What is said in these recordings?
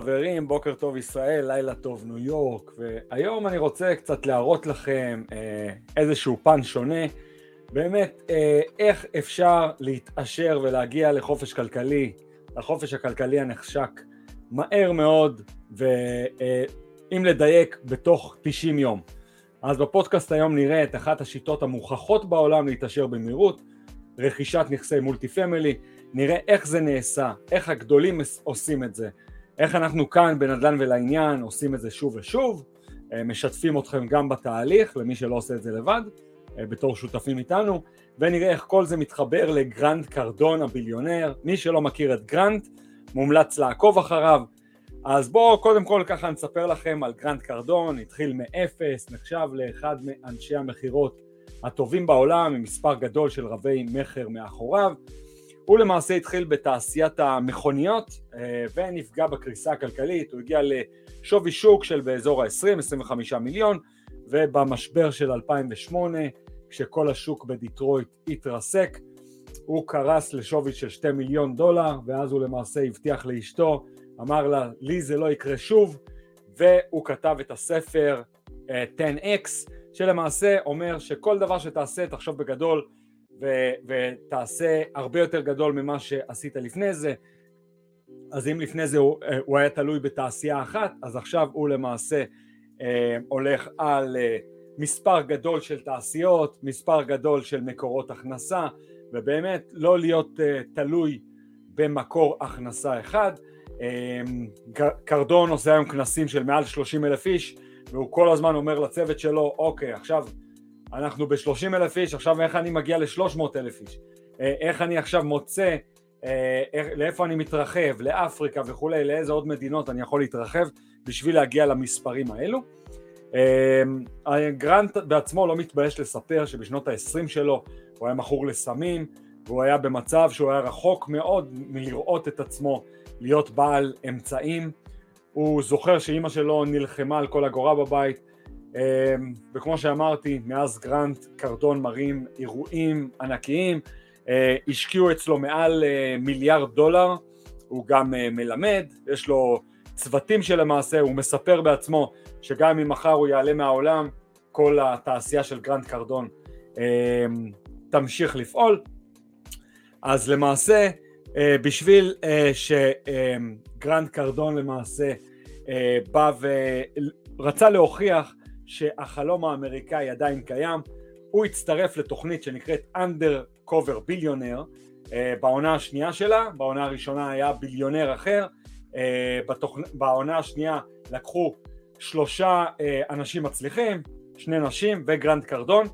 חברים, בוקר טוב ישראל, לילה טוב ניו יורק, והיום אני רוצה קצת להראות לכם אה, איזשהו פן שונה, באמת אה, איך אפשר להתעשר ולהגיע לחופש כלכלי, לחופש הכלכלי הנחשק מהר מאוד, ואם אה, לדייק בתוך 90 יום. אז בפודקאסט היום נראה את אחת השיטות המוכחות בעולם להתעשר במהירות, רכישת נכסי מולטי פמילי, נראה איך זה נעשה, איך הגדולים עושים את זה, איך אנחנו כאן בנדל"ן ולעניין עושים את זה שוב ושוב, אה, משתפים אתכם גם בתהליך למי שלא עושה את זה לבד, אה, בתור שותפים איתנו, ונראה איך כל זה מתחבר לגרנט קרדון ה billionaire, מי שלא מכיר את גרנט, מומלץ לעקוב אחריו, אז בואו קודם כל ככה נספר לכם על גרנט קרדון, התחיל מאפס, נחשב לאחד מאנשי המכירות הטובים בעולם, עם מספר גדול של רבי מכר מאחוריו, הוא למעשה התחיל בתעשיית המכוניות אה, ונפגע בקריסה הכלכלית, הוא הגיע לשווי שוק של באזור ה-20-25 מיליון ובמשבר של 2008 כשכל השוק בדיטרויט התרסק הוא קרס לשווי של 2 מיליון דולר ואז הוא למעשה הבטיח לאשתו, אמר לה לי זה לא יקרה שוב והוא כתב את הספר 10X שלמעשה אומר שכל דבר שתעשה תחשוב בגדול ו- ותעשה הרבה יותר גדול ממה שעשית לפני זה. אז אם לפני זה הוא, אה, הוא היה תלוי בתעשייה אחת אז עכשיו הוא למעשה אה, הולך על אה, מספר גדול של תעשיות, מספר גדול של מקורות הכנסה ובאמת לא להיות אה, תלוי במקור הכנסה אחד. אה, קרדון עושה היום כנסים של מעל 30 אלף איש והוא כל הזמן אומר לצוות שלו אוקיי עכשיו אנחנו ב-30 אלף איש, עכשיו איך אני מגיע ל-300 אלף איש? אה, איך אני עכשיו מוצא, אה, איך, לאיפה אני מתרחב, לאפריקה וכולי, לאיזה עוד מדינות אני יכול להתרחב בשביל להגיע למספרים האלו. אה, גרנט בעצמו לא מתבייש לספר שבשנות ה-20 שלו הוא היה מכור לסמים והוא היה במצב שהוא היה רחוק מאוד מלראות את עצמו להיות בעל אמצעים. הוא זוכר שאימא שלו נלחמה על כל אגורה בבית אמ, וכמו שאמרתי, מאז גרנט קרדון מראים אירועים ענקיים, אה, השקיעו אצלו מעל אה, מיליארד דולר, הוא גם אה, מלמד, יש לו צוותים שלמעשה, הוא מספר בעצמו שגם אם מחר הוא יעלה מהעולם, כל התעשייה של גרנט קרדון תמשיך לפעול. אז למעשה, בשביל שגרנט קרדון למעשה בא ורצה להוכיח שהחלום האמריקאי עדיין קיים, הוא הצטרף לתוכנית שנקראת Undercover ביליונר אה, בעונה השנייה שלה, בעונה הראשונה היה ביליונר אחר, אה, בתוכנ... בעונה השנייה לקחו שלושה אה, אנשים מצליחים, שני נשים וגרנט קרדון,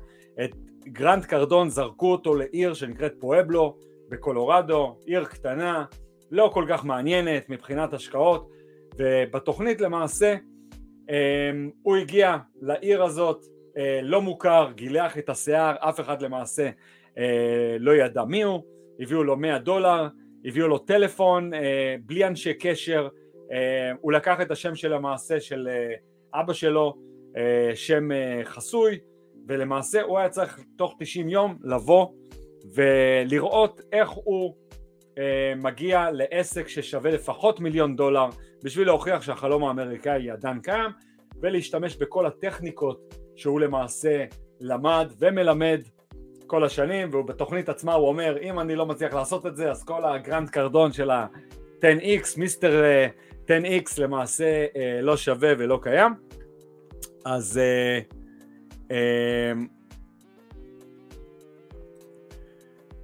את גרנט קרדון זרקו אותו לעיר שנקראת פואבלו בקולורדו, עיר קטנה, לא כל כך מעניינת מבחינת השקעות. ובתוכנית למעשה הוא הגיע לעיר הזאת אה, לא מוכר, גילח את השיער, אף אחד למעשה אה, לא ידע מי הוא, הביאו לו 100 דולר, הביאו לו טלפון אה, בלי אנשי קשר, הוא לקח את השם של המעשה של אבא שלו, שם חסוי, ולמעשה הוא היה צריך תוך 90 יום לבוא ולראות איך הוא מגיע לעסק ששווה לפחות מיליון דולר בשביל להוכיח שהחלום האמריקאי עדיין קיים ולהשתמש בכל הטכניקות שהוא למעשה למד ומלמד כל השנים ובתוכנית עצמה הוא אומר אם אני לא מצליח לעשות את זה אז כל הגרנד קרדון של ה-10x מיסטר 10x למעשה אה, לא שווה ולא קיים. אז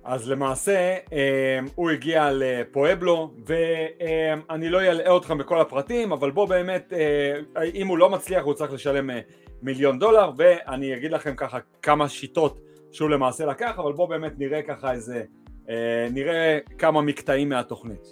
אז למעשה אמ, הוא הגיע לפואבלו ואני לא אלאה אתכם בכל הפרטים אבל בוא באמת אה, אם הוא לא מצליח הוא צריך לשלם אה, מיליון דולר ואני אגיד לכם ככה כמה שיטות שהוא למעשה לקח אבל בוא באמת נראה ככה איזה אה, נראה כמה מקטעים מהתוכנית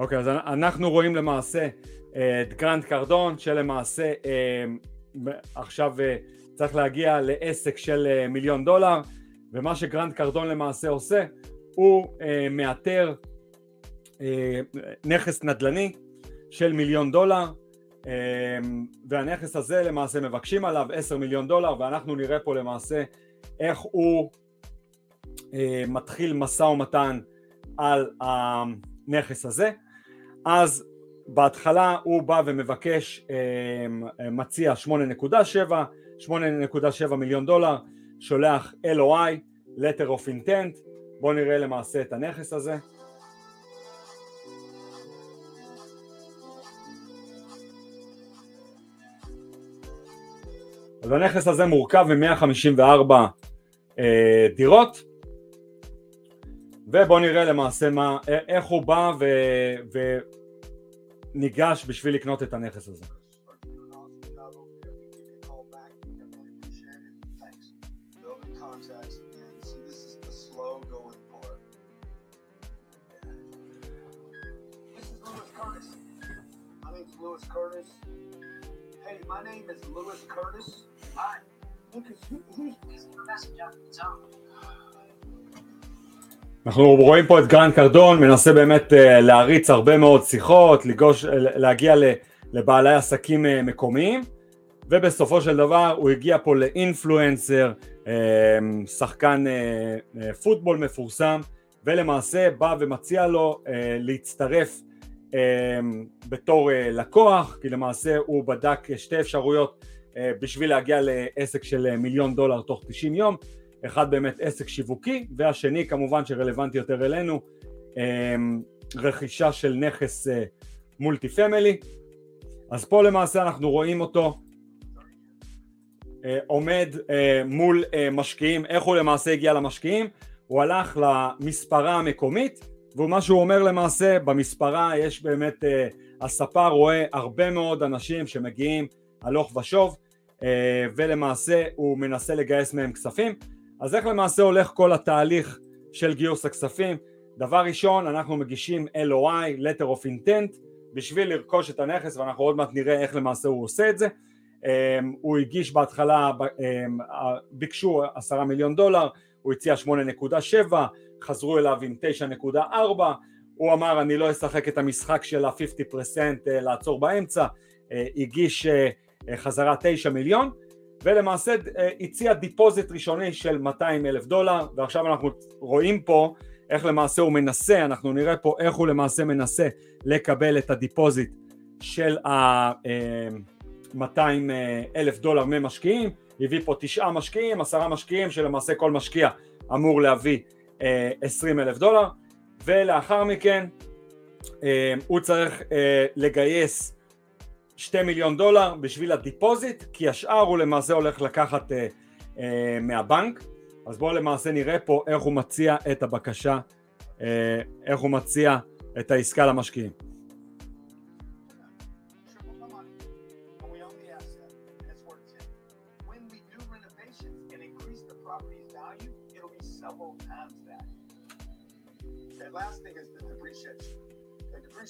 אוקיי, okay, אז אנחנו רואים למעשה את גרנט קרדון שלמעשה עכשיו צריך להגיע לעסק של מיליון דולר ומה שגרנט קרדון למעשה עושה הוא מאתר נכס נדל"ני של מיליון דולר והנכס הזה למעשה מבקשים עליו 10 מיליון דולר ואנחנו נראה פה למעשה איך הוא מתחיל משא ומתן על הנכס הזה אז בהתחלה הוא בא ומבקש, מציע 8.7, 8.7 מיליון דולר, שולח LOI, letter of intent, בואו נראה למעשה את הנכס הזה. אז הנכס הזה מורכב מ-154 אה, דירות ובואו נראה למעשה מה, איך הוא בא ו, וניגש בשביל לקנות את הנכס הזה. Curtis. Hey, my name is Lewis Curtis. Hi. Lucas, who, who's the messenger? אנחנו רואים פה את גרנט קרדון מנסה באמת אה, להריץ הרבה מאוד שיחות, לגוש, להגיע לבעלי עסקים אה, מקומיים. ובסופו של דבר הוא הגיע פה ל influencer, אה, שחקן פוטבול מפורסם ולמעשה בא ומציע לו להצטרף בתור לקוח כי למעשה הוא בדק שתי אפשרויות בשביל להגיע לעסק של מיליון דולר תוך 90 יום אחד באמת עסק שיווקי והשני כמובן שרלוונטי יותר אלינו אמ, רכישה של נכס מולטי אה, פמילי אז פה למעשה אנחנו רואים אותו אה, עומד אה, מול משקיעים איך הוא למעשה הגיע למשקיעים? הוא הלך למספרה המקומית ומה שהוא אומר למעשה במספרה יש באמת הספר רואה הרבה מאוד אנשים שמגיעים הלוך ושוב ולמעשה הוא מנסה לגייס מהם כספים אז איך למעשה הולך כל התהליך של גיוס הכספים? דבר ראשון אנחנו מגישים LOI, letter of intent, בשביל לרכוש את הנכס ואנחנו עוד מעט נראה איך למעשה הוא עושה את זה. Um, הוא הגיש בהתחלה, um, ביקשו עשרה מיליון דולר, הוא הציע 8.7, חזרו אליו עם 9.4, הוא אמר אני לא אשחק את המשחק של ה-50% אה, לעצור באמצע, אה, הגיש אה, חזרה 9 מיליון ולמעשה אה, הציע deposit ראשוני של 200 אלף דולר ועכשיו אנחנו רואים פה איך למעשה הוא מנסה, אנחנו נראה פה איך הוא למעשה מנסה לקבל את ה deposit של ה-200 אה, אה, אלף דולר ממשקיעים, הביא פה תשעה משקיעים, עשרה משקיעים שלמעשה כל משקיע אמור להביא 20 אלף דולר ולאחר מכן הוא צריך לגייס שתי מיליון דולר בשביל הדיפוזיט, כי השאר הוא למעשה הולך לקחת אה, אה, מהבנק. אז בואו למעשה נראה פה איך הוא מציע את הבקשה, אה, איך הוא מציע את העסקה למשקיעים.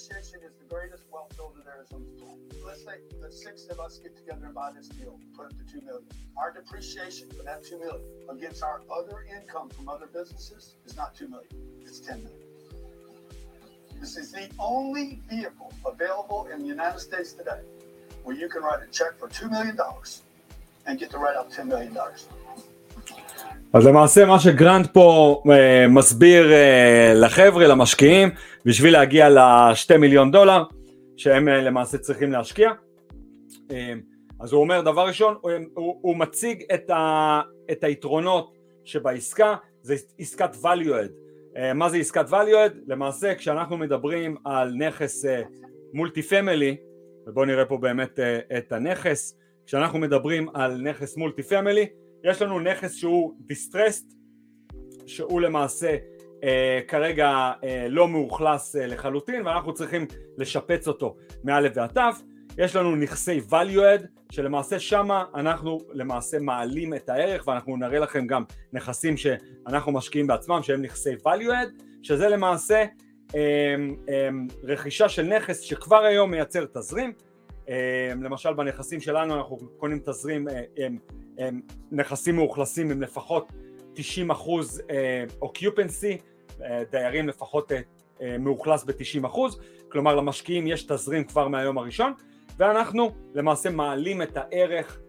The depreciation is the greatest wealth builder there is on the planet let's say the six of us get together and buy this deal, put it to two million. Our depreciation for that two million against our other income from other businesses is not two million, it's ten million. This is the only vehicle available in the United States today where you can write a check for two million dollars and get to write out ten million dollars. אז למעשה מה שגרנט פה אה, מסביר אה, לחבר'ה, למשקיעים, בשביל להגיע לשתי מיליון דולר, שהם אה, למעשה צריכים להשקיע. אה, אז הוא אומר דבר ראשון, הוא, הוא, הוא מציג את, ה, את היתרונות שבעסקה, זה עסקת value add. אה, מה זה עסקת value add? למעשה כשאנחנו מדברים על נכס multi-family, ובואו נראה פה באמת את הנכס, כשאנחנו מדברים על נכס multi-family, יש לנו נכס שהוא distressed, שהוא למעשה כרגע אה, לא מאוכלס אה, לחלוטין ואנחנו צריכים לשפץ אותו מא' ועד ת' יש לנו נכסי value add שלמעשה שמה אנחנו למעשה מעלים את הערך ואנחנו נראה לכם גם נכסים שאנחנו משקיעים בעצמם שהם נכסי value add שזה למעשה רכישה של נכס שכבר היום מייצר תזרים, למשל בנכסים שלנו אנחנו קונים תזרים, נכסים מאוכלסים עם לפחות 90 אחוז אוקיופנסי, דיירים לפחות מאוכלס ב-90 אחוז, כלומר למשקיעים יש תזרים כבר מהיום הראשון, ואנחנו למעשה מעלים את הערך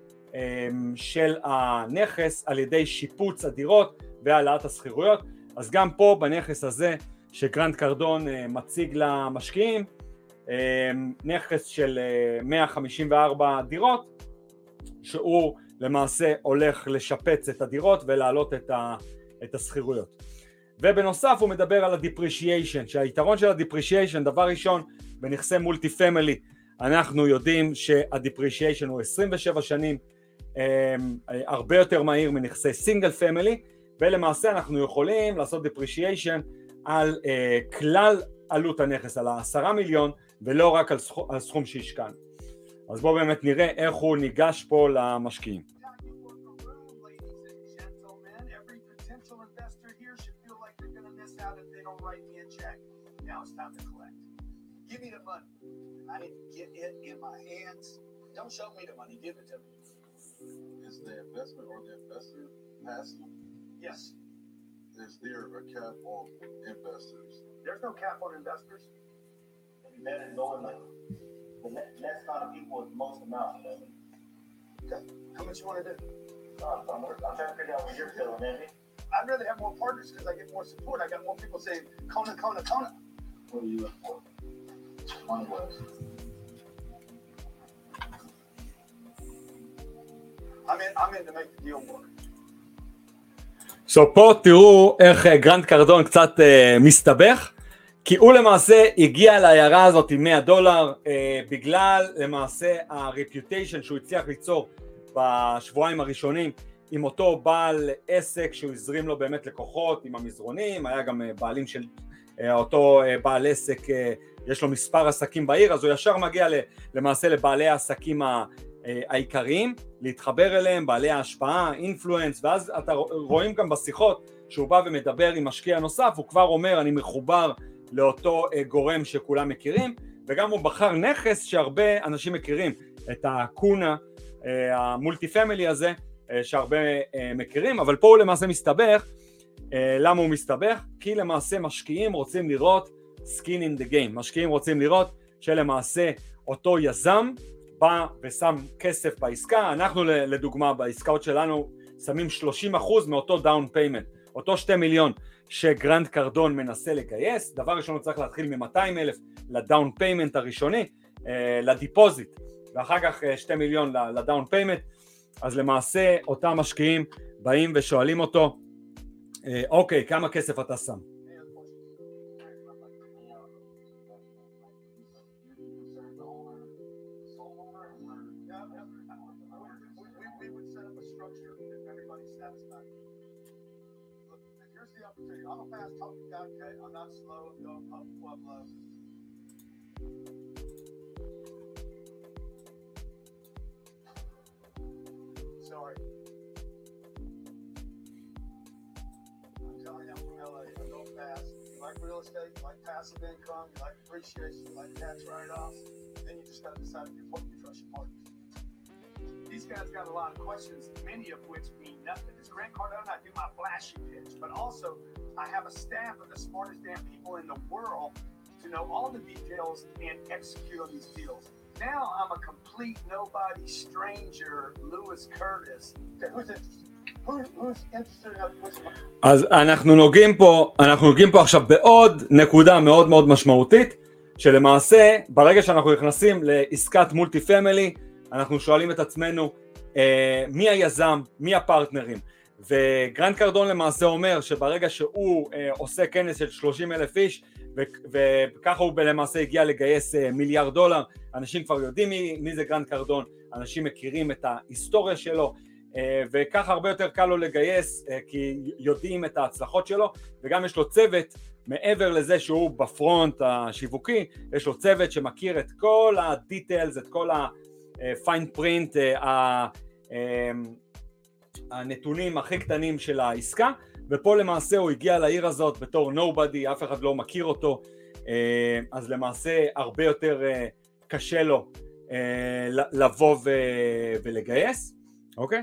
של הנכס על ידי שיפוץ הדירות והעלאת השכירויות, אז גם פה בנכס הזה שגרנד קרדון מציג למשקיעים, נכס של 154 דירות, שהוא למעשה הולך לשפץ את הדירות ולהעלות את השכירויות. ובנוסף הוא מדבר על ה-depreciation, שהיתרון של ה-depreciation, דבר ראשון, בנכסי multi-family, אנחנו יודעים שה-depreciation הוא 27 שנים, הרבה יותר מהיר מנכסי single family, ולמעשה אנחנו יכולים לעשות depreciation על כלל עלות הנכס, על העשרה מיליון, ולא רק על סכום, על סכום שהשקענו. אז בואו באמת נראה איך הוא ניגש פה למשקיעים. Give me the money. I need to get it in my hands. Don't show me the money, give it to me. Is the investment or the investor passive? Yes. Is there a cap on investors? There's no cap on investors. That is going like the next, next kind of people with the most amount of it. Okay. How much you want to do? Uh, I'm, I'm trying to figure out what you're feeling, Andy. I'd rather have more partners because I get more support. I got more people saying, Kona, Kona, Kona. What are you in for? One was. I'm in, I'm in to make the deal work. So פה תראו איך גרנד קרדון קצת אה, מסתבך כי הוא למעשה הגיע לעיירה הזאת עם 100 דולר אה, בגלל למעשה ה-reputation שהוא הצליח ליצור בשבועיים הראשונים עם אותו בעל עסק שהוא הזרים לו באמת לקוחות עם המזרונים, היה גם אה, בעלים של אה, אותו אה, בעל עסק, יש לו מספר עסקים בעיר אז הוא ישר מגיע למעשה לבעלי העסקים. העיקריים, להתחבר אליהם, בעלי ההשפעה, אינפלואנס, ואז אתה רואים גם בשיחות שהוא בא ומדבר עם משקיע נוסף, הוא כבר אומר אני מחובר לאותו גורם שכולם מכירים, וגם הוא בחר נכס שהרבה אנשים מכירים, את הקונה המולטי פמילי הזה, שהרבה מכירים, אבל פה הוא למעשה מסתבך, למה הוא מסתבך? כי למעשה משקיעים רוצים לראות skin in the game, משקיעים רוצים לראות שלמעשה אותו יזם בא ושם כסף בעסקה, אנחנו לדוגמה בעסקאות שלנו שמים 30% מאותו down payment, אותו 2 מיליון שגרנד קרדון מנסה לגייס, דבר ראשון הוא צריך להתחיל מ-200 אלף ל down payment הראשוני, אה, ל deposit, ואחר כך 2 אה, מיליון ל down payment, אז למעשה אותם משקיעים באים ושואלים אותו, אה, אוקיי, כמה כסף אתה שם? Like real estate, you like passive income, you like appreciation, you like tax write-offs. Then you just got to decide if you trust your partners. These guys got a lot of questions, many of which mean nothing. As Grant Cardone, I do my flashy pitch, but also I have a staff of the smartest damn people in the world to know all the details and execute on these deals. Now I'm a complete nobody stranger, Lewis Curtis. Who's it? אז אנחנו נוגעים פה, אנחנו נוגעים פה עכשיו בעוד נקודה מאוד מאוד משמעותית שלמעשה ברגע שאנחנו נכנסים לעסקת multi-family אנחנו שואלים את עצמנו אה, מי היזם, מי ה partners? וגרנד קרדון למעשה אומר שברגע שהוא אה, עושה כנס של 30 אלף איש וככה הוא למעשה הגיע לגייס אה, מיליארד דולר, אנשים כבר יודעים מי, מי זה גרנד קרדון, אנשים מכירים את ההיסטוריה שלו וככה הרבה יותר קל לו לגייס אה, כי יודעים את ההצלחות שלו וגם יש לו צוות מעבר לזה שהוא בפרונט השיווקי, יש לו צוות שמכיר את כל הדיטיילס, את כל הפיין פרינט, אה, הנתונים הכי קטנים של העסקה ופה למעשה הוא הגיע לעיר הזאת בתור nobody, אף אחד לא מכיר אותו אז למעשה הרבה יותר קשה לו לבוא ולגייס, אוקיי?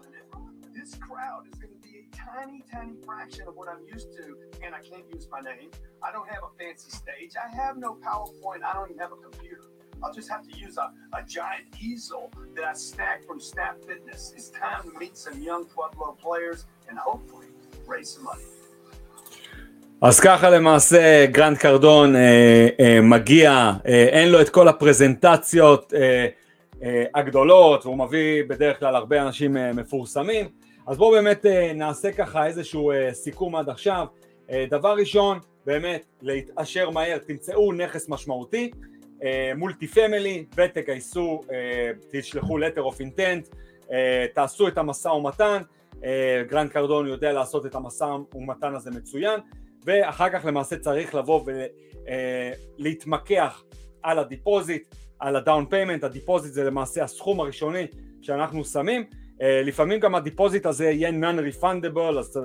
This crowd is going to be a tiny, tiny fraction of what I'm used to. And I can't use my name. I don't have a fancy stage. I have no PowerPoint. I don't even have a computer. I'll just have to use a, a giant easel that I snagged from Snap Fitness. It's time to meet some young Pueblo players and hopefully אז ככה למעשה גרנד קרדון אה, אה, מגיע, אה, אין לו את כל הפרזנטציות אה, אה, הגדולות והוא מביא בדרך כלל הרבה אנשים אה, מפורסמים אז בואו באמת אה, נעשה ככה איזשהו אה, סיכום עד עכשיו. אה, דבר ראשון באמת להתעשר מהר תמצאו נכס משמעותי multi-family ותגייסו, תשלחו letter of intent, תעשו את המשא ומתן גרנד קרדון יודע לעשות את המשא ומתן הזה מצוין ואחר כך למעשה צריך לבוא ולהתמקח על ה deposit, על ה down payment, ה deposit זה למעשה הסכום הראשוני שאנחנו שמים, לפעמים גם ה deposit הזה יהיה non-refundable, אז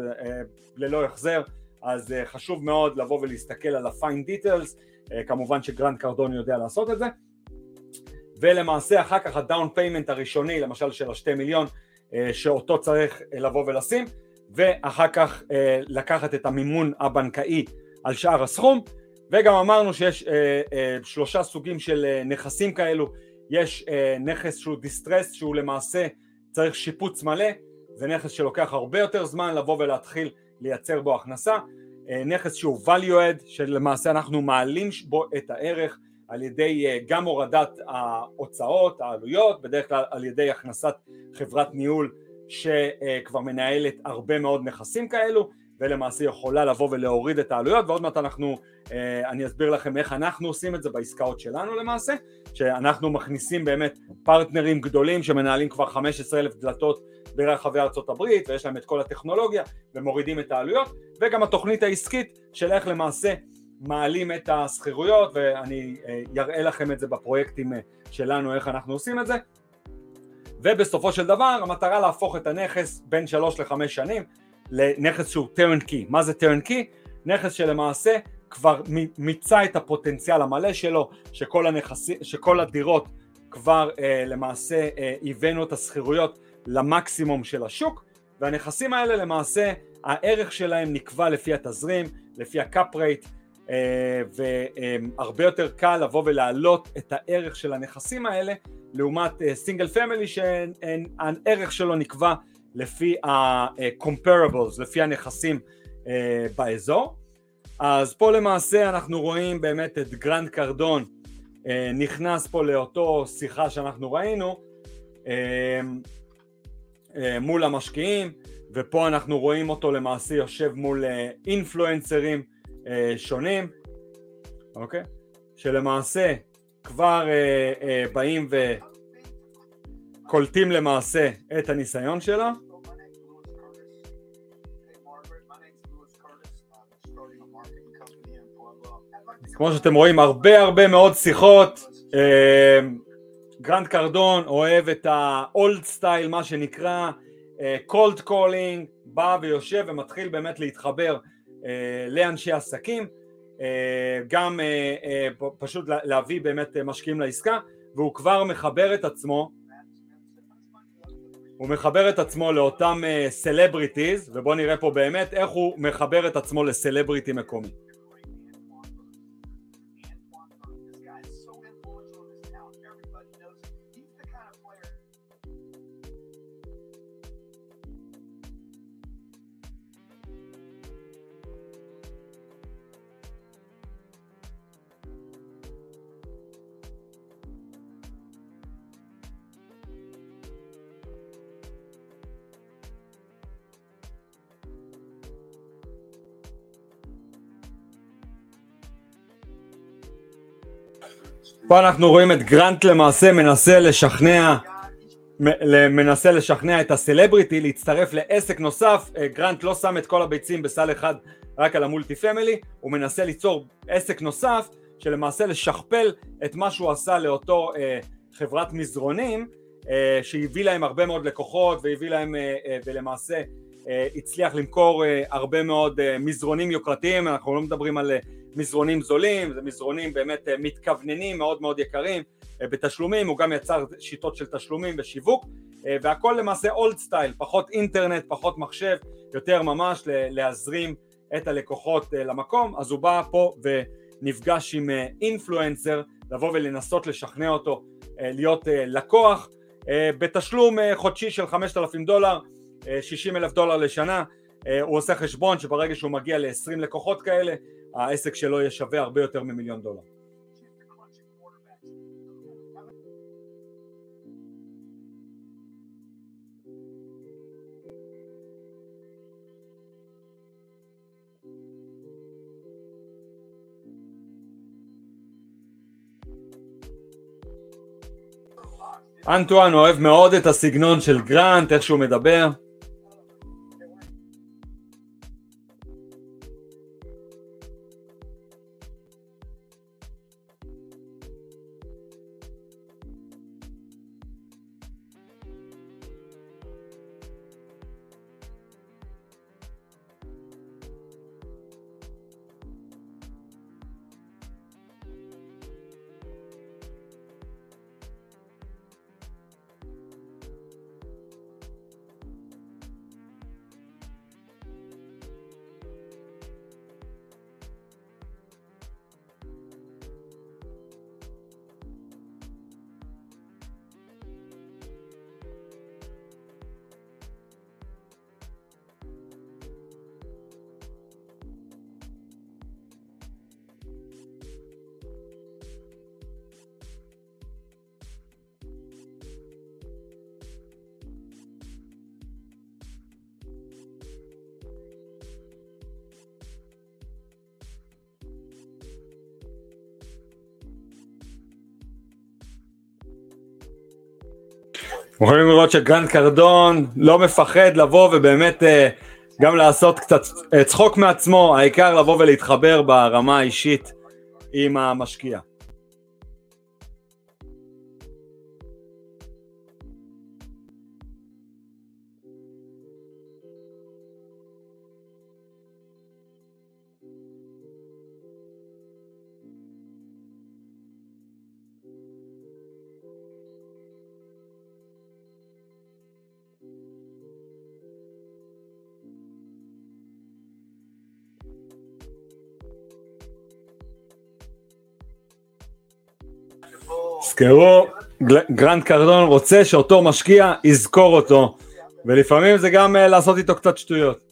ללא החזר, אז חשוב מאוד לבוא ולהסתכל על ה-fine details, כמובן שגרנד קרדון יודע לעשות את זה, ולמעשה אחר כך ה down payment הראשוני, למשל של השתי מיליון, אה, שאותו צריך אה, לבוא ולשים ואחר כך אה, לקחת את המימון הבנקאי על שאר הסכום. וגם אמרנו שיש שלושה סוגים של נכסים כאלו. יש נכס שהוא דיסטרס שהוא למעשה צריך שיפוץ מלא זה נכס שלוקח הרבה יותר זמן לבוא ולהתחיל לייצר בו הכנסה נכס שהוא value add שלמעשה אנחנו מעלים בו את הערך על ידי אה, גם הורדת ההוצאות, העלויות, בדרך כלל על ידי הכנסת חברת ניהול שכבר מנהלת הרבה מאוד נכסים כאלו ולמעשה יכולה לבוא ולהוריד את העלויות ועוד מעט אנחנו, אה, אני אסביר לכם איך אנחנו עושים את זה בעסקאות שלנו למעשה שאנחנו מכניסים באמת פרטנרים גדולים שמנהלים כבר 15 אלף דלתות ברחבי ארצות הברית ויש להם את כל הטכנולוגיה ומורידים את העלויות וגם התוכנית העסקית של איך למעשה מעלים את השכירויות ואני אראה לכם את זה בפרויקטים אה, שלנו איך אנחנו עושים את זה. ובסופו של דבר המטרה להפוך את הנכס בין שלוש לחמש שנים לנכס שהוא turn key מה זה turn key? נכס שלמעשה כבר מיצה את הפוטנציאל המלא שלו שכל, הנכסי, שכל הדירות כבר אה, למעשה אה, הבאנו את השכירויות למקסימום של השוק והנכסים האלה למעשה הערך שלהם נקבע לפי התזרים, לפי ה cap rate אה, והרבה יותר קל לבוא ולהעלות את הערך של הנכסים האלה לעומת single family שהערך שלו נקבע לפי ה-comparables, לפי הנכסים אה, באזור. אז פה למעשה אנחנו רואים באמת את גרנד קרדון אה, נכנס פה לאותו שיחה שאנחנו ראינו מול המשקיעים ופה אנחנו רואים אותו למעשה יושב מול אינפלואנסרים אה, שונים, אוקיי? שלמעשה כבר אה, אה, באים וקולטים למעשה את הניסיון שלו. כמו שאתם רואים הרבה הרבה מאוד שיחות, אה, גרנד קרדון אוהב את ה old style מה שנקרא cold אה, calling, בא ויושב ומתחיל באמת להתחבר אה, לאנשי עסקים, אה, גם אה, פשוט להביא באמת משקיעים לעסקה, והוא כבר מחבר את עצמו. הוא מחבר את עצמו לאותם סלבריטיז, ובואו נראה פה באמת איך הוא מחבר את עצמו לסלבריטי מקומי. פה אנחנו רואים את גרנט למעשה מנסה לשכנע מנסה לשכנע את הסלבריטי להצטרף לעסק נוסף, אה, גרנט לא שם את כל הביצים בסל אחד רק על המולטי פמילי, הוא מנסה ליצור עסק נוסף שלמעשה לשכפל את מה שהוא עשה לאותו אה, חברת מזרונים אה, שהביא להם הרבה מאוד לקוחות והביא להם אה, אה, ולמעשה הצליח למכור אה, הרבה מאוד אה, מזרונים יוקרתיים, אנחנו לא מדברים על אה, מזרונים זולים, זה מזרונים באמת אה, מתכווננים מאוד מאוד יקרים אה, בתשלומים, הוא גם יצר שיטות של תשלומים ושיווק אה, והכל למעשה אולד סטייל, פחות אינטרנט, פחות מחשב, יותר ממש להזרים את הלקוחות למקום, אז הוא בא פה ונפגש עם אינפלואנסר, לבוא ולנסות לשכנע אותו להיות לקוח בתשלום חודשי של 5,000 דולר, 60 אלף דולר לשנה, הוא עושה חשבון שברגע שהוא מגיע ל-20 לקוחות כאלה, העסק שלו יהיה שווה הרבה יותר ממיליון דולר. אנטואן אוהב מאוד את הסגנון של גרנט, איך שהוא מדבר. יכולים לראות שגרנד קרדון לא מפחד לבוא ובאמת אה, גם לעשות קצת אה, צחוק מעצמו, העיקר לבוא ולהתחבר ברמה האישית עם המשקיע. תזכרו, גרנד קרדון רוצה שאותו משקיע יזכור אותו, ולפעמים זה גם אה, לעשות איתו קצת שטויות.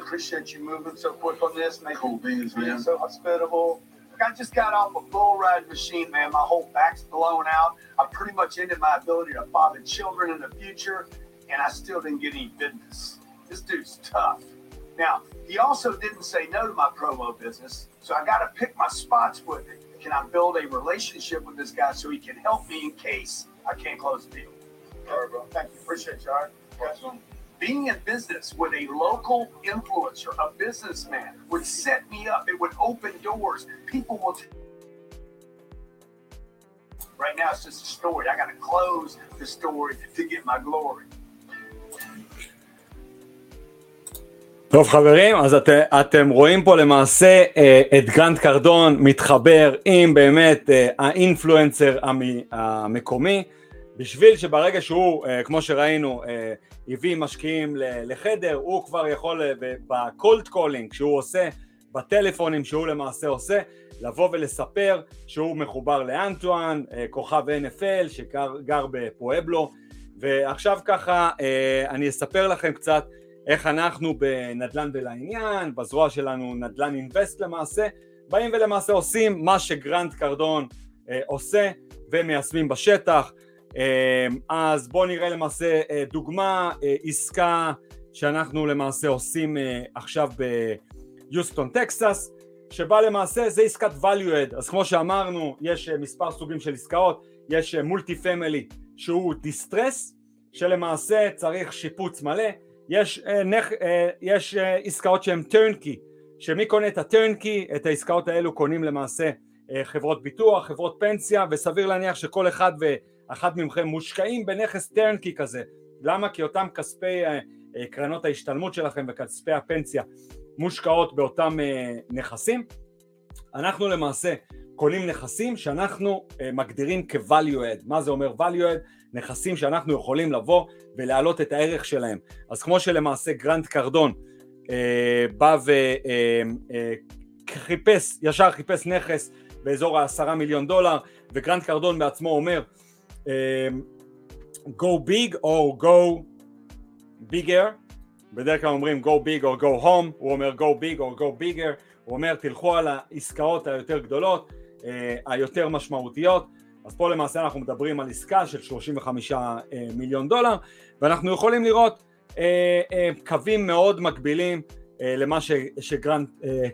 Appreciate you moving so quick on this, making cool beans, man. so hospitable. I just got off a bull ride machine, man. My whole back's blown out. I pretty much ended my ability to father children in the future, and I still didn't get any business. This dude's tough. Now, he also didn't say no to my promo business, so I got to pick my spots with it. Can I build a relationship with this guy so he can help me in case I can't close the deal? All right, bro. Thank you. Appreciate you. All right Being in business with a local influencer, a businessman, would set me up. It would open doors. People will. T- right now, it's just a story. I got to close the story to get my glory. טוב חברים, אז את, אתם רואים פה למעשה אה, את גרנט קרדון מתחבר עם באמת אה, האינפלואנסר המקומי בשביל שברגע שהוא, אה, כמו שראינו, הביא משקיעים לחדר, הוא כבר יכול ב cold calling שהוא עושה, בטלפונים שהוא למעשה עושה, לבוא ולספר שהוא מחובר לאנטואן, כוכב NFL שגר בפואבלו ועכשיו ככה אני אספר לכם קצת איך אנחנו בנדל"ן ולעניין, בזרוע שלנו נדל"ן אינבסט למעשה, באים ולמעשה עושים מה שגרנט קרדון אה, עושה ומיישמים בשטח. אה, אז בואו נראה למעשה אה, דוגמה, אה, עסקה שאנחנו למעשה עושים אה, עכשיו ביוסטון טקסס, שבה למעשה זה עסקת value add, אז כמו שאמרנו יש מספר סוגים של עסקאות, יש multi-family שהוא distressed, שלמעשה צריך שיפוץ מלא, יש, אה, יש עסקאות שהן טרנקי, שמי קונה את הטרנקי, את העסקאות האלו קונים למעשה חברות ביטוח, חברות פנסיה, וסביר להניח שכל אחד ואחת מכם מושקעים בנכס טרנקי כזה. למה? כי אותם כספי קרנות ההשתלמות שלכם וכספי הפנסיה מושקעות באותם נכסים. אנחנו למעשה קונים נכסים שאנחנו מגדירים כ-value add. מה זה אומר value add? נכסים שאנחנו יכולים לבוא ולהעלות את הערך שלהם. אז כמו שלמעשה גרנט קרדון אה, בא וחיפש, אה, אה, ישר חיפש נכס באזור העשרה מיליון דולר, וגרנט קרדון בעצמו אומר אה, go big or go bigger, בדרך כלל אומרים go big or go home, הוא אומר go big or go bigger, הוא אומר תלכו על העסקאות היותר גדולות, אה, היותר משמעותיות, אז פה למעשה אנחנו מדברים על עסקה של 35 אה, מיליון דולר ואנחנו יכולים לראות אה, אה, קווים מאוד מקבילים למה שגרנד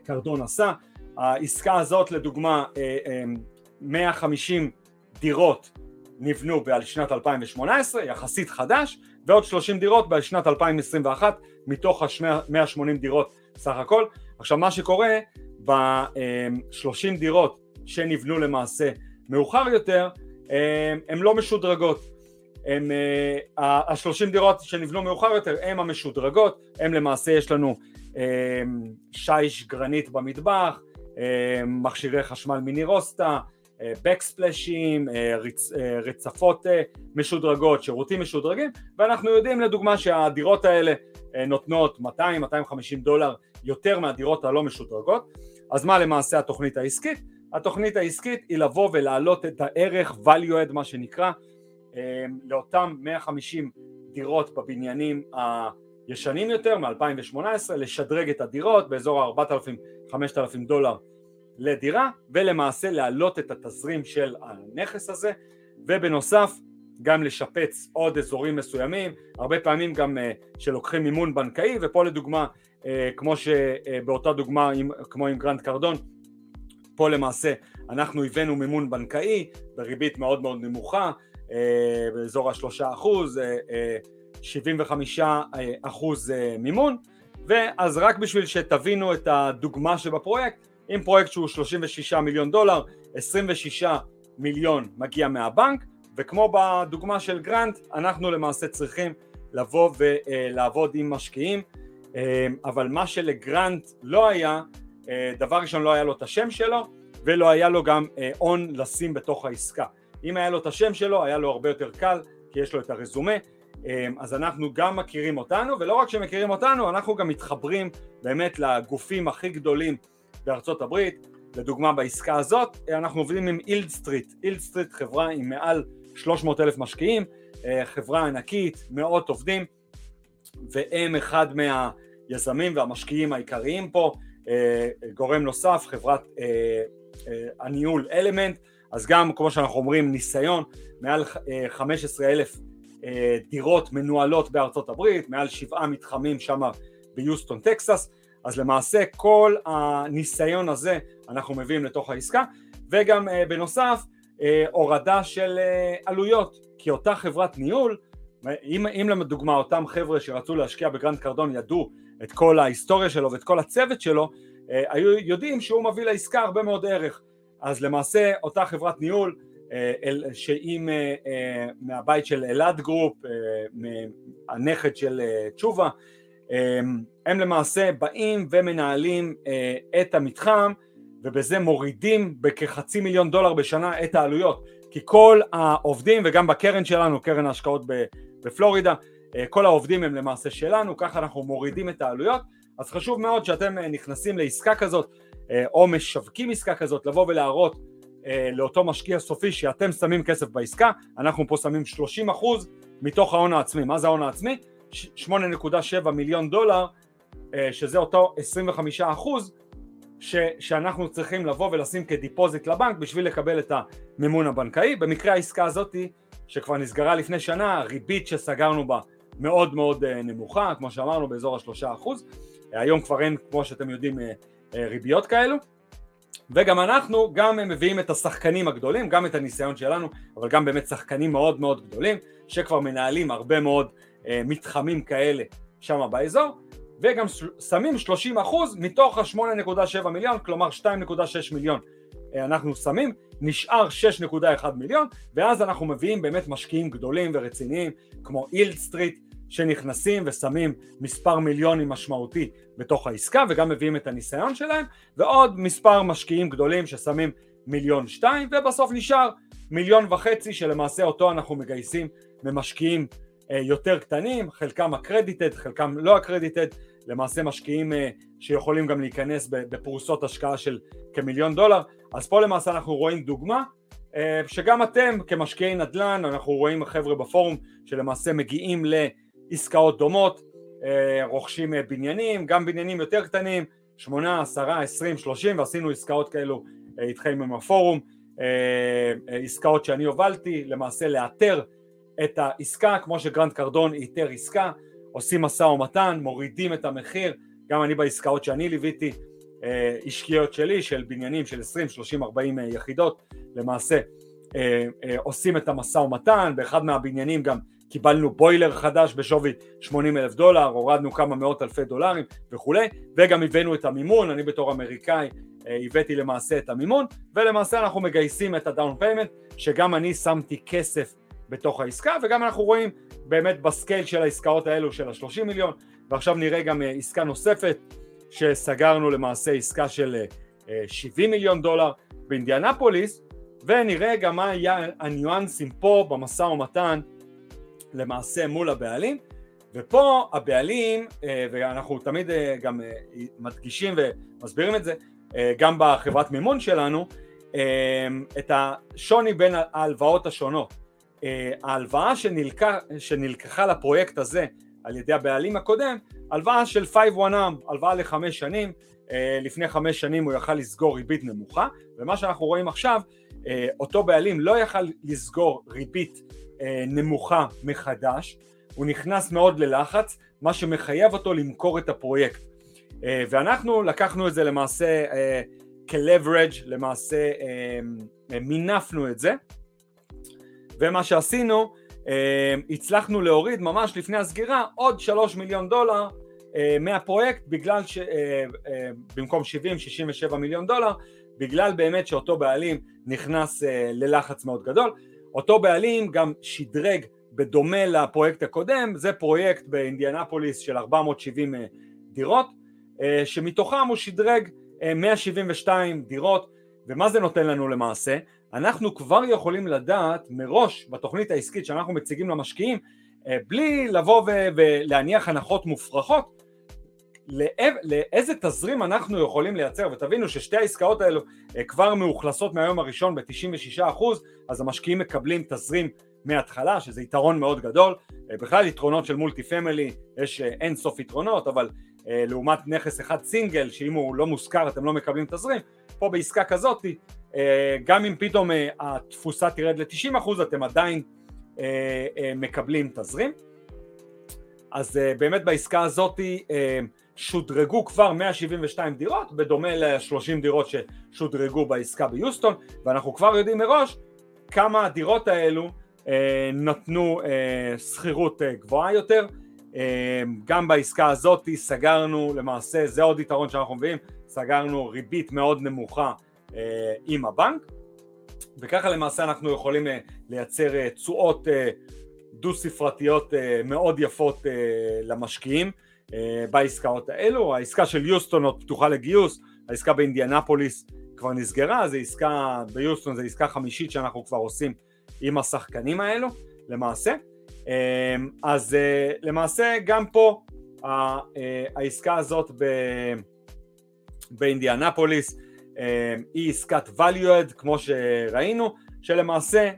קרדון עשה. העסקה הזאת לדוגמה 150 דירות נבנו בשנת 2018 יחסית חדש ועוד 30 דירות בשנת 2021 מתוך ה-180 דירות סך הכל. עכשיו מה שקורה ב-30 דירות שנבנו למעשה מאוחר יותר הן לא משודרגות הם, השלושים דירות שנבנו מאוחר יותר הם המשודרגות, הם למעשה יש לנו שיש גרנית במטבח, מכשירי חשמל מיני רוסטה, בקספלשים, רצ, רצפות משודרגות, שירותים משודרגים ואנחנו יודעים לדוגמה שהדירות האלה נותנות 200-250 דולר יותר מהדירות הלא משודרגות אז מה למעשה התוכנית העסקית? התוכנית העסקית היא לבוא ולהעלות את הערך value add מה שנקרא לאותם 150 דירות בבניינים הישנים יותר מ-2018 לשדרג את הדירות באזור ה-4,000-5,000 דולר לדירה ולמעשה להעלות את התזרים של הנכס הזה ובנוסף גם לשפץ עוד אזורים מסוימים הרבה פעמים גם uh, שלוקחים מימון בנקאי ופה לדוגמה uh, כמו שבאותה uh, דוגמה עם, כמו עם גרנט קרדון פה למעשה אנחנו הבאנו מימון בנקאי בריבית מאוד מאוד נמוכה, אה, באזור השלושה אחוז, 75 אה, אה, אחוז מימון, ואז רק בשביל שתבינו את הדוגמה שבפרויקט, אם פרויקט שהוא 36 מיליון דולר, 26 מיליון מגיע מהבנק, וכמו בדוגמה של גרנט, אנחנו למעשה צריכים לבוא ולעבוד עם משקיעים, אבל מה שלגרנט לא היה, אה, דבר ראשון לא היה לו את השם שלו ולא היה לו גם אה, לשים בתוך העסקה. אם היה לו את השם שלו היה לו הרבה יותר קל כי יש לו את הרזומה אה, אז אנחנו גם מכירים אותנו ולא רק שמכירים אותנו אנחנו גם מתחברים באמת לגופים הכי גדולים בארצות הברית. לדוגמה בעסקה הזאת אנחנו עובדים עם Yieldstreet, Yieldstreet חברה עם מעל 300 אלף משקיעים, חברה ענקית, מאות עובדים והם אחד מה... היזמים והמשקיעים העיקריים פה, גורם נוסף, חברת הניהול Element, אז גם כמו שאנחנו אומרים ניסיון, מעל 15 אלף דירות מנוהלות בארצות הברית, מעל שבעה מתחמים שם ביוסטון טקסס, אז למעשה כל הניסיון הזה אנחנו מביאים לתוך העסקה וגם בנוסף הורדה של עלויות כי אותה חברת ניהול אם, אם לדוגמה אותם חבר'ה שרצו להשקיע בגרנט קרדון ידעו את כל ההיסטוריה שלו ואת כל הצוות שלו היו יודעים שהוא מביא לעסקה הרבה מאוד ערך. אז למעשה אותה חברת ניהול שהיא מהבית של אלעד Group, הנכד של תשובה, הם למעשה באים ומנהלים את המתחם ובזה מורידים בכחצי מיליון דולר בשנה את העלויות. כי כל העובדים וגם בקרן שלנו, קרן ההשקעות בפלורידה, כל העובדים הם למעשה שלנו, ככה אנחנו מורידים את העלויות. אז חשוב מאוד שאתם נכנסים לעסקה כזאת או משווקים עסקה כזאת לבוא ולהראות לאותו משקיע סופי שאתם שמים כסף בעסקה, אנחנו פה שמים 30% מתוך ההון העצמי, מה זה ההון העצמי? 8.7 מיליון דולר שזה אותו 25% ש, שאנחנו צריכים לבוא ולשים כדיפוזיט לבנק בשביל לקבל את המימון הבנקאי, במקרה העסקה הזאתי שכבר נסגרה לפני שנה, הריבית שסגרנו בה מאוד מאוד נמוכה, כמו שאמרנו באזור השלושה אחוז, היום כבר אין כמו שאתם יודעים ריביות כאלו. וגם אנחנו גם מביאים את השחקנים הגדולים, גם את הניסיון שלנו, אבל גם באמת שחקנים מאוד מאוד גדולים, שכבר מנהלים הרבה מאוד אה, מתחמים כאלה שם באזור, וגם שמים 30% מתוך ה-8.7 מיליון, כלומר 2.6 מיליון אה, אנחנו שמים, נשאר 6.1 מיליון, ואז אנחנו מביאים באמת משקיעים גדולים ורציניים, כמו אילד סטריט, שנכנסים ושמים מספר מיליונים משמעותי בתוך העסקה וגם מביאים את הניסיון שלהם ועוד מספר משקיעים גדולים ששמים מיליון שתיים ובסוף נשאר מיליון וחצי שלמעשה אותו אנחנו מגייסים ממשקיעים אה, יותר קטנים, חלקם הקרדיטד, חלקם לא הקרדיטד, למעשה משקיעים אה, שיכולים גם להיכנס בפרוסות השקעה של כמיליון דולר, אז פה למעשה אנחנו רואים דוגמה אה, שגם אתם כמשקיעי נדל"ן, אנחנו רואים חבר'ה בפורום שלמעשה מגיעים ל... עסקאות דומות, אה, רוכשים אה, בניינים, גם בניינים יותר קטנים, שמונה, עשרה, עשרים, שלושים, ועשינו עסקאות כאלו אה, איתכם עם הפורום, עסקאות שאני הובלתי, למעשה לאתר את העסקה, כמו שגרנד קרדון איתר עסקה, עושים משא ומתן, מורידים את המחיר, גם אני בעסקאות שאני ליוויתי, השקעות שלי של בניינים של 20, 30, 40 יחידות, למעשה עושים את המשא ומתן, באחד מהבניינים גם קיבלנו בוילר חדש בשווי 80 אלף דולר, הורדנו כמה מאות אלפי דולרים וכולי, וגם הבאנו את המימון, אני בתור אמריקאי אה, הבאתי למעשה את המימון, ולמעשה אנחנו מגייסים את ה down payment, שגם אני שמתי כסף בתוך העסקה, וגם אנחנו רואים באמת ב scale של העסקאות האלו של ה-30 מיליון, ועכשיו נראה גם אה, עסקה נוספת, שסגרנו למעשה עסקה של 70 אה, מיליון דולר באינדיאנפוליס, ונראה גם מה היה הניואנסים פה במשא ומתן למעשה מול הבעלים. ופה הבעלים אה, ואנחנו תמיד אה, גם אה, מדגישים ומסבירים את זה גם בחברת מימון שלנו את השוני בין ההלוואות השונות ההלוואה שנלקח, שנלקחה לפרויקט הזה על ידי הבעלים הקודם הלוואה של 5-1 הלוואה לחמש שנים. לפני חמש שנים הוא יכל לסגור ריבית נמוכה ומה שאנחנו רואים עכשיו אותו בעלים לא יכל לסגור ריבית אה, נמוכה מחדש, הוא נכנס מאוד ללחץ, מה שמחייב אותו למכור את הפרויקט. אה, ואנחנו לקחנו את זה למעשה אה, כ-leverage, למעשה מינפנו את זה, ומה שעשינו, הצלחנו להוריד ממש לפני הסגירה עוד שלוש מיליון דולר מהפרויקט בגלל שבמקום 70-67 מיליון דולר בגלל באמת שאותו בעלים נכנס ללחץ מאוד גדול אותו בעלים גם שדרג בדומה לפרויקט הקודם, זה פרויקט באינדיאנפוליס של 470 אה, דירות, אה, שמתוכם הוא שדרג 172 אה, דירות, ומה זה נותן לנו למעשה? אנחנו כבר יכולים לדעת מראש בתוכנית העסקית שאנחנו מציגים למשקיעים, בלי לבוא ולהניח הנחות מופרכות, לאיזה תזרים אנחנו יכולים לייצר. ותבינו ששתי העסקאות האלו אה, כבר מאוכלסות מהיום הראשון ב-96% אז המשקיעים מקבלים תזרים מההתחלה שזה יתרון מאוד גדול. אה, בכלל יתרונות של מולטי פמילי יש אה, אין סוף יתרונות אבל לעומת נכס אחד סינגל שאם הוא לא מושכר אתם לא מקבלים תזרים פה בעסקה כזאת גם אם פתאום התפוסה תרד ל-90% אתם עדיין מקבלים תזרים. אז באמת בעסקה הזאת שודרגו כבר 172 דירות בדומה ל-30 דירות ששודרגו בעסקה ביוסטון ואנחנו כבר יודעים מראש כמה הדירות האלו אה, נתנו אה, שכירות אה, גבוהה יותר. אה, גם בעסקה הזאת סגרנו למעשה זה עוד יתרון שאנחנו מביאים סגרנו ריבית מאוד נמוכה אה, עם הבנק וככה למעשה אנחנו יכולים אה, לייצר אה, תשואות דו ספרתיות מאוד יפות למשקיעים בעסקאות האלו, העסקה של יוסטון עוד פתוחה לגיוס, העסקה באינדיאנפוליס כבר נסגרה, זה עסקה ביוסטון, זו עסקה חמישית שאנחנו כבר עושים עם השחקנים האלו למעשה, אז אה, למעשה גם פה העסקה הזאת באינדיאנפוליס היא עסקת value add כמו שראינו, שלמעשה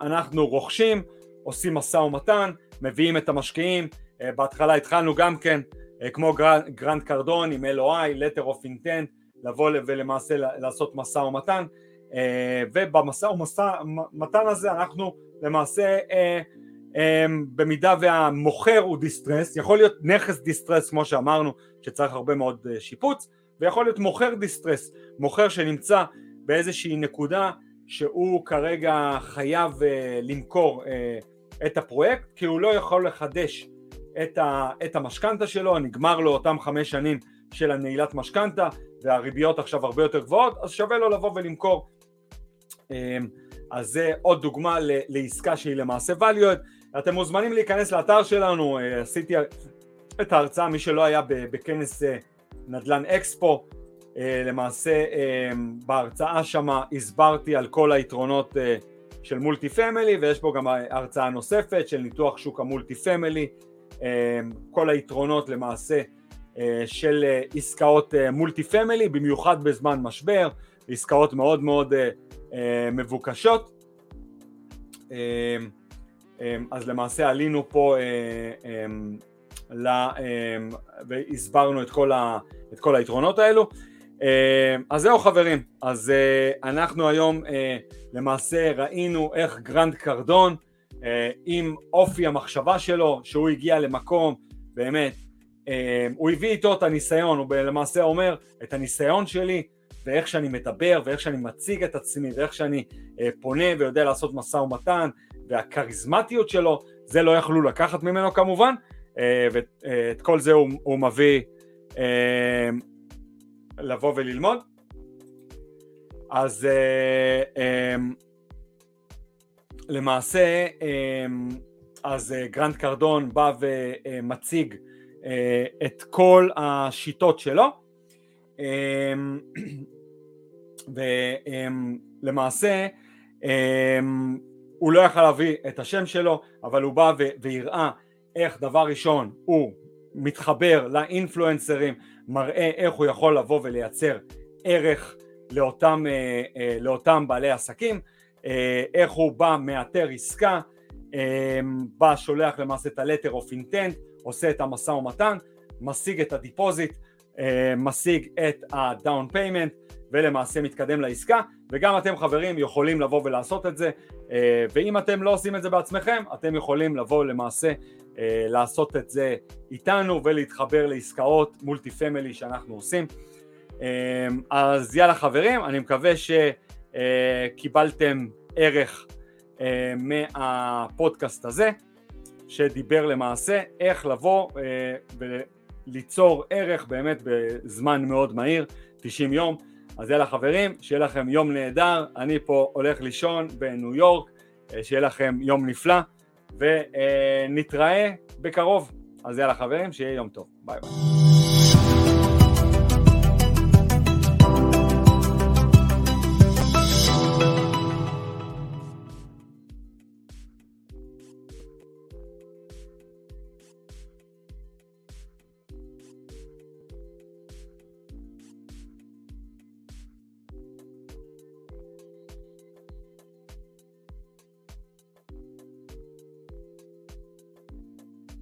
אנחנו רוכשים, עושים משא ומתן, מביאים את המשקיעים. אה, בהתחלה התחלנו גם כן אה, כמו גרנט קרדון עם LOI, letter of intent, לבוא ולמעשה לעשות משא ומתן. אה, ובמשא ומתן הזה אנחנו למעשה במידה והמוכר הוא distress, יכול להיות נכס distress כמו שאמרנו שצריך הרבה מאוד שיפוץ ויכול להיות מוכר distress, מוכר שנמצא באיזושהי נקודה שהוא כרגע חייב למכור את הפרויקט כי הוא לא יכול לחדש את, את המשכנתה שלו, נגמר לו אותם חמש שנים של הנעילת משכנתה והריביות עכשיו הרבה יותר גבוהות, אז שווה לו לבוא ולמכור. אמ, אז זה עוד דוגמה לעסקה שהיא למעשה value אתם מוזמנים להיכנס לאתר שלנו, אה, עשיתי את ההרצאה, מי שלא היה בכנס אה, נדל"ן אקספו, אה, למעשה בהרצאה שמה הסברתי על כל היתרונות של multi family ויש פה גם הרצאה נוספת של ניתוח שוק ה multi family כל היתרונות למעשה של עסקאות multi family, במיוחד בזמן משבר, עסקאות מאוד מאוד מבוקשות. אמ, אמ, אז למעשה עלינו פה והסברנו את כל, ה, את כל היתרונות האלו. אז זהו חברים, אז אנחנו היום למעשה ראינו איך גרנט קרדון אה, עם אופי המחשבה שלו, שהוא הגיע למקום, באמת, אה, הוא הביא איתו את הניסיון, הוא למעשה אומר, את הניסיון שלי, ואיך שאני מדבר, ואיך שאני מציג את עצמי, ואיך שאני אה, פונה ויודע לעשות משא ומתן, והכריזמטיות שלו, זה לא יכלו לקחת ממנו כמובן, ואת כל זה הוא, הוא מביא לבוא וללמוד. אז למעשה אז אה, גרנט קרדון בא ומציג אה, את כל השיטות שלו ולמעשה הוא לא יכל להביא את השם שלו אבל הוא בא והראה איך דבר ראשון הוא מתחבר לאינפלואנסרים מראה איך הוא יכול לבוא ולייצר ערך לאותם, אה, לאותם בעלי עסקים אה, איך הוא בא, מאתר עסקה, אה, בא, שולח למעשה את ה-letter of intent, עושה את המשא ומתן, משיג את הדיפוזיט, אה, משיג את ה-down payment ולמעשה מתקדם לעסקה וגם אתם חברים יכולים לבוא ולעשות את זה. ואם אתם לא עושים את זה בעצמכם אתם יכולים לבוא למעשה לעשות את זה איתנו ולהתחבר לעסקאות מולטי פמילי שאנחנו עושים. אז יאללה חברים אני מקווה ש... אה, קיבלתם ערך אה, מהפודקאסט הזה שדיבר למעשה איך לבוא אה, וליצור ערך באמת בזמן מאוד מהיר 90 יום אז יאללה חברים שיהיה לכם יום נהדר. אני פה הולך לישון בניו יורק שיהיה לכם יום נפלא ונתראה בקרוב. אז יאללה חברים שיהיה יום טוב. ביי ביי